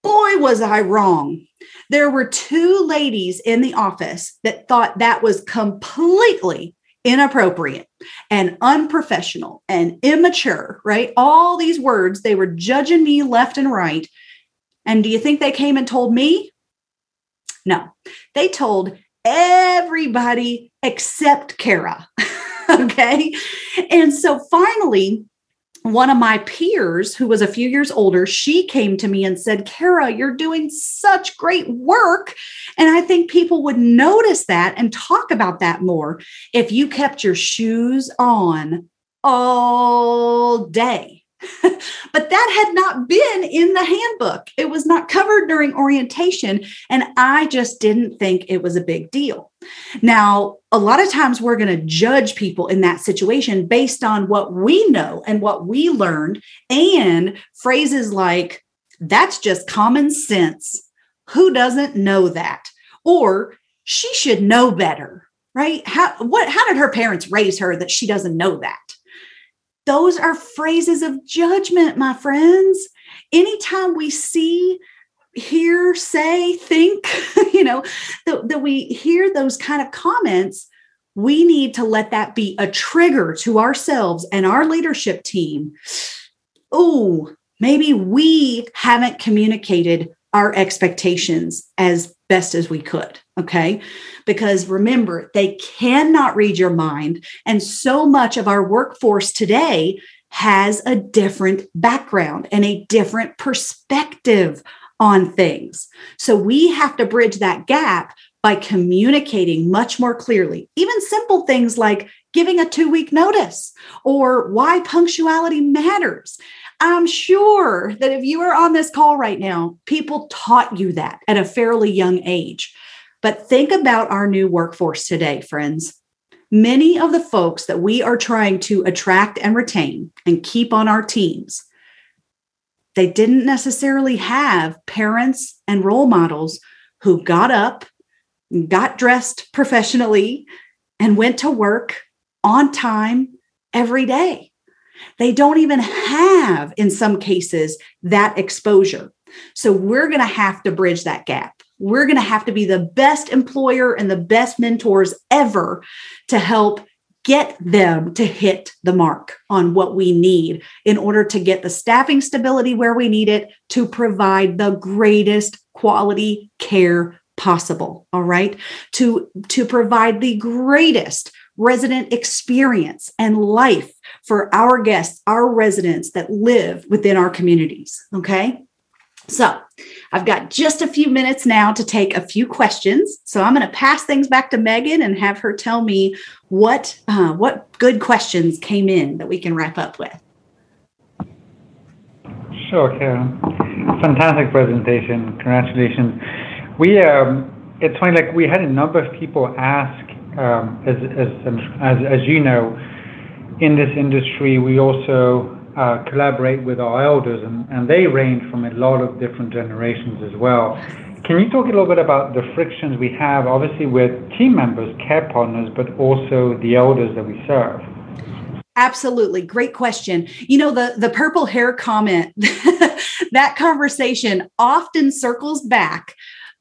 boy, was I wrong. There were two ladies in the office that thought that was completely inappropriate and unprofessional and immature, right? All these words, they were judging me left and right. And do you think they came and told me? No, they told everybody except Cara. [LAUGHS] okay. And so finally, one of my peers who was a few years older she came to me and said cara you're doing such great work and i think people would notice that and talk about that more if you kept your shoes on all day but that had not been in the handbook. It was not covered during orientation. And I just didn't think it was a big deal. Now, a lot of times we're going to judge people in that situation based on what we know and what we learned, and phrases like, that's just common sense. Who doesn't know that? Or she should know better, right? How what how did her parents raise her that she doesn't know that? Those are phrases of judgment, my friends. Anytime we see, hear, say, think, [LAUGHS] you know, that, that we hear those kind of comments, we need to let that be a trigger to ourselves and our leadership team. Oh, maybe we haven't communicated our expectations as best as we could. Okay. Because remember, they cannot read your mind. And so much of our workforce today has a different background and a different perspective on things. So we have to bridge that gap by communicating much more clearly. Even simple things like giving a two week notice or why punctuality matters. I'm sure that if you are on this call right now, people taught you that at a fairly young age. But think about our new workforce today, friends. Many of the folks that we are trying to attract and retain and keep on our teams, they didn't necessarily have parents and role models who got up, got dressed professionally, and went to work on time every day. They don't even have, in some cases, that exposure. So we're going to have to bridge that gap we're going to have to be the best employer and the best mentors ever to help get them to hit the mark on what we need in order to get the staffing stability where we need it to provide the greatest quality care possible all right? To to provide the greatest resident experience and life for our guests our residents that live within our communities okay So, I've got just a few minutes now to take a few questions. So, I'm going to pass things back to Megan and have her tell me what uh, what good questions came in that we can wrap up with.
Sure, Karen. Fantastic presentation. Congratulations. We um, it's funny, like we had a number of people ask, um, as, as as as you know, in this industry, we also uh, collaborate with our elders, and, and they range from a lot of different generations as well. Can you talk a little bit about the frictions we have, obviously, with team members, care partners, but also the elders that we serve?
Absolutely. Great question. You know, the, the purple hair comment, [LAUGHS] that conversation often circles back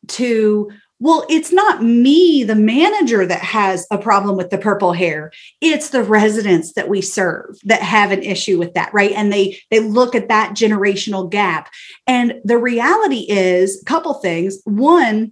to well, it's not me, the manager, that has a problem with the purple hair. It's the residents that we serve that have an issue with that, right? And they they look at that generational gap. And the reality is a couple things. One,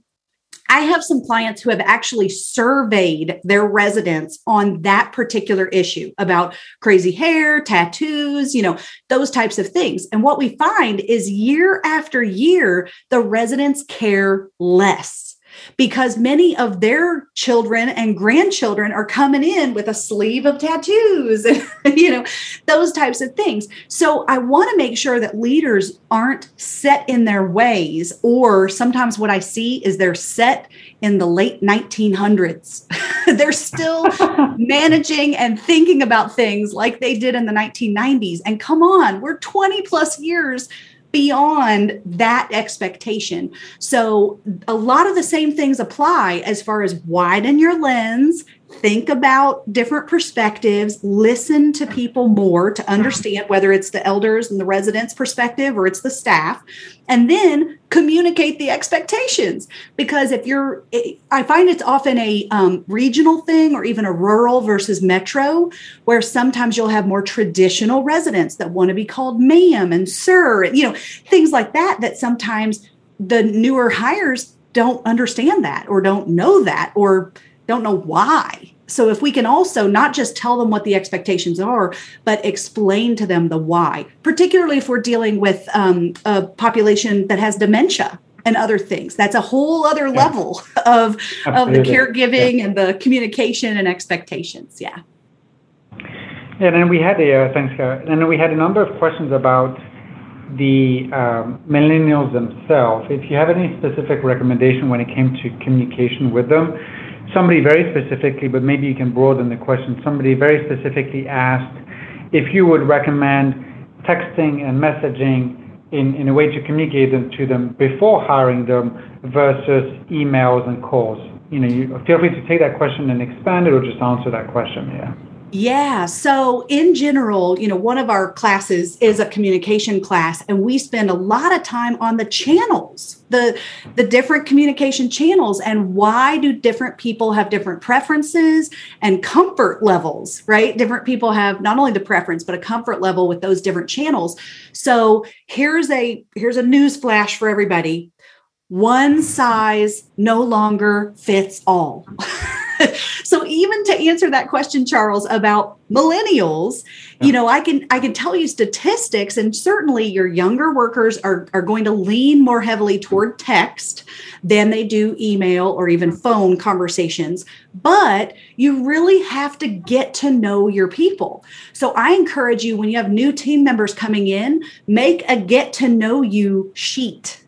I have some clients who have actually surveyed their residents on that particular issue about crazy hair, tattoos, you know, those types of things. And what we find is year after year, the residents care less because many of their children and grandchildren are coming in with a sleeve of tattoos [LAUGHS] you know those types of things. So i want to make sure that leaders aren't set in their ways or sometimes what i see is they're set in the late 1900s [LAUGHS] they're still [LAUGHS] managing and thinking about things like they did in the 1990s and come on we're 20 plus years beyond that expectation. So, a lot of the same things apply as far as widen your lens, think about different perspectives, listen to people more to understand whether it's the elders and the residents' perspective or it's the staff, and then communicate the expectations. Because if you're, I find it's often a um, regional thing or even a rural versus metro, where sometimes you'll have more traditional residents that want to be called ma'am and sir, you know, things like that, that sometimes the newer hires don't understand that or don't know that or don't know why. So if we can also not just tell them what the expectations are, but explain to them the why, particularly if we're dealing with um, a population that has dementia and other things. That's a whole other yeah. level of of the caregiving yeah. and the communication and expectations. Yeah.
Yeah, and then we had a uh, thanks, Cara. And we had a number of questions about the um, millennials themselves. If you have any specific recommendation when it came to communication with them, somebody very specifically, but maybe you can broaden the question. Somebody very specifically asked if you would recommend texting and messaging in, in a way to communicate them to them before hiring them versus emails and calls. You know, you feel free to take that question and expand it or just answer that question. Yeah.
Yeah. So, in general, you know, one of our classes is a communication class, and we spend a lot of time on the channels, the the different communication channels, and why do different people have different preferences and comfort levels, right? Different people have not only the preference but a comfort level with those different channels. So, here's a here's a news flash for everybody: one size no longer fits all. [LAUGHS] [LAUGHS] so even to answer that question charles about millennials yeah. you know i can i can tell you statistics and certainly your younger workers are, are going to lean more heavily toward text than they do email or even phone conversations. But you really have to get to know your people. So i encourage you when you have new team members coming in make a get to know you sheet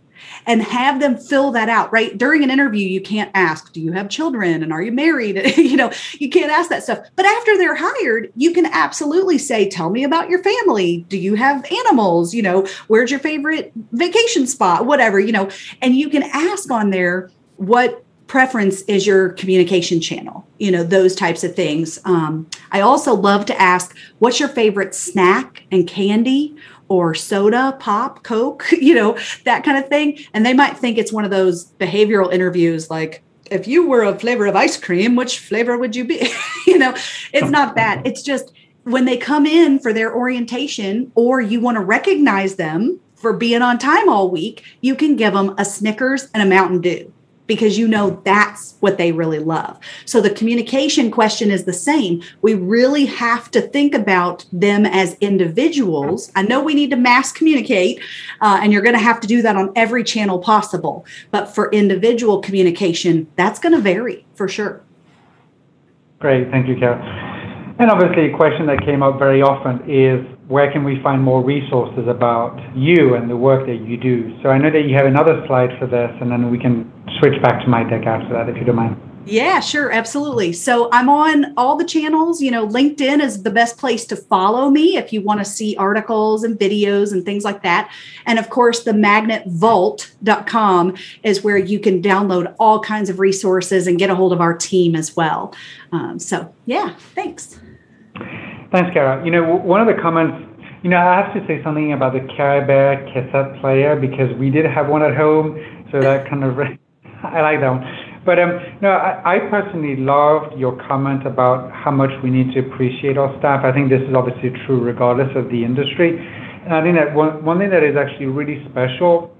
and have them fill that out, right? During an interview, you can't ask, do you have children and are you married? [LAUGHS] you know, you can't ask that stuff. But after they're hired, you can absolutely say, tell me about your family. Do you have animals? You know, where's your favorite vacation spot? Whatever, you know, and you can ask on there what preference is your communication channel you know those types of things um, i also love to ask what's your favorite snack and candy or soda, pop, Coke, [LAUGHS] you know, that kind of thing. And they might think it's one of those behavioral interviews like, if you were a flavor of ice cream, which flavor would you be? [LAUGHS] you know, it's not that. [LAUGHS] It's just when they come in for their orientation or you want to recognize them for being on time all week, you can give them a Snickers and a Mountain Dew because you know that's what they really love. So the communication question is the same. We really have to think about them as individuals. I know we need to mass communicate, uh, and you're going to have to do that on every channel possible. But for individual communication, that's going to vary for sure.
Great. Thank you, Carol. And obviously, a question that came up very often is where can we find more resources about you and the work that you do? So I know that you have another slide for this, and then we can switch back to my deck after that, if you don't mind.
Yeah, sure, absolutely. So I'm on all the channels. You know, LinkedIn is the best place to follow me if you want to see articles and videos and things like that. And of course, the magnetvault.com is where you can download all kinds of resources and get a hold of our team as well. Um, so, yeah, thanks.
Thanks, Cara. You know, one of the comments you know, I have to say something about the Care Bear cassette player because we did have one at home, so that kind of [LAUGHS] I like that one. But um, no, I, I personally loved your comment about how much we need to appreciate our staff. I think this is obviously true regardless of the industry. And I think that one, one thing that is actually really special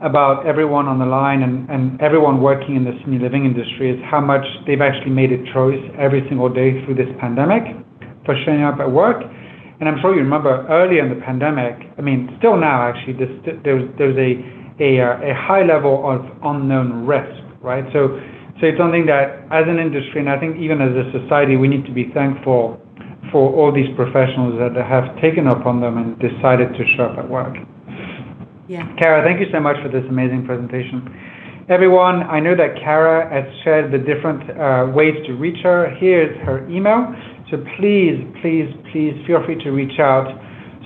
about everyone on the line and, and everyone working in the senior living industry is how much they've actually made a choice every single day through this pandemic for showing up at work. And I'm sure you remember earlier in the pandemic, I mean, still now actually, there's, there's a, a, uh, a high level of unknown risk right? So, so it's something that as an industry, and I think even as a society, we need to be thankful for all these professionals that have taken upon them and decided to show up at work.
Yeah.
Cara, thank you so much for this amazing presentation. Everyone, I know that Cara has shared the different uh, ways to reach her. Here's her email. So please, please, please feel free to reach out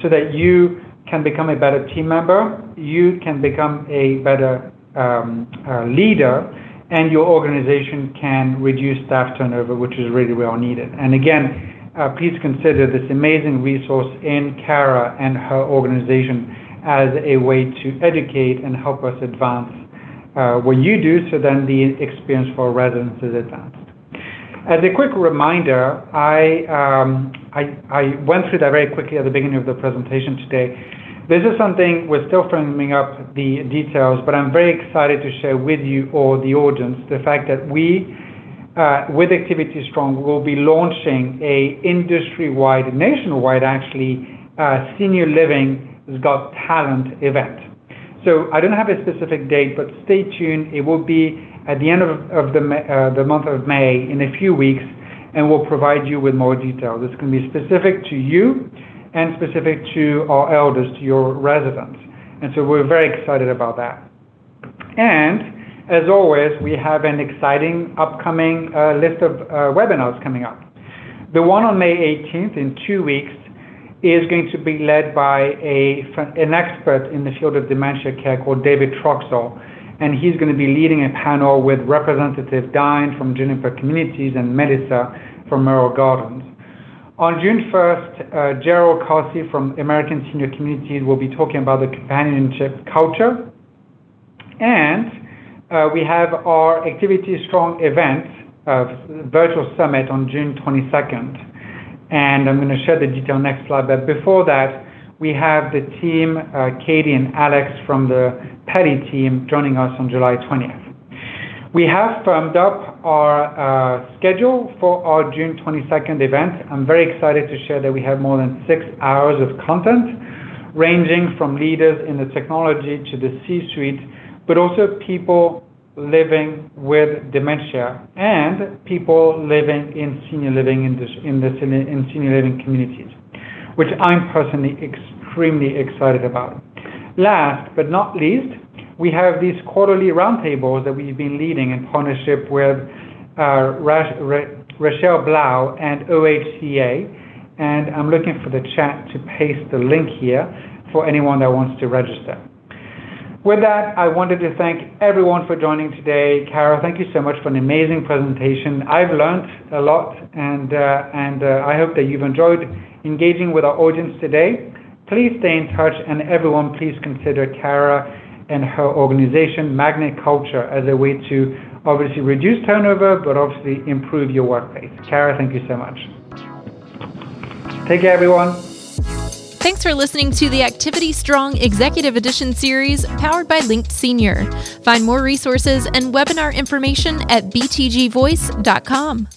so that you can become a better team member, you can become a better um, uh, leader, and your organization can reduce staff turnover, which is really well needed. And again, uh, please consider this amazing resource in Cara and her organization as a way to educate and help us advance uh, what you do so then the experience for residents is advanced. As a quick reminder, I, um, I, went through that very quickly at the beginning of the presentation today. This is something we're still framing up the details, but I'm very excited to share with you or the audience the fact that we, uh, with Activity Strong, will be launching a industry-wide, nationwide actually, uh, senior living got talent event. So I don't have a specific date, but stay tuned. It will be at the end of, uh, the month of May in a few weeks, and we'll provide you with more details. Going to be specific to you and specific to our elders, to your residents. And so we're very excited about that. And as always, we have an exciting upcoming uh, list of uh, webinars coming up. The one on May 18th, in two weeks, is going to be led by a, an expert in the field of dementia care called David Troxel. And he's going to be leading a panel with Representative Dine from Juniper Communities and Melissa from Merrill Gardens. On June 1st, uh, Gerald Carsey from American Senior Communities will be talking about the companionship culture. And uh, we have our Activity Strong event, uh, virtual summit on June 22nd. And I'm going to share the detail next slide. But before that, we have the team, uh, Katie and Alex from the Petty team joining us on July 20th. We have firmed up our uh, schedule for our June 22nd event. I'm very excited to share that we have more than six hours of content, ranging from leaders in the technology to the C-suite, but also people living with dementia and people living in senior living in, in the in senior living communities, which I'm personally extremely excited about. Last but not least, we have these quarterly roundtables that we've been leading in partnership with uh, Rachelle Blau and OHCA. And I'm looking for the chat to paste the link here for anyone that wants to register. With that, I wanted to thank everyone for joining today. Carol, thank you so much for an amazing presentation. I've learned a lot, and, uh, uh, I hope that you've enjoyed engaging with our audience today. Please stay in touch, and everyone, please consider Cara and her organization, Magnet Culture, as a way to obviously reduce turnover, but obviously improve your workplace. Cara, thank you so much. Take care, everyone.
Thanks for listening to the Activity Strong Executive Edition series powered by Linked Senior. Find more resources and webinar information at btgvoice.com.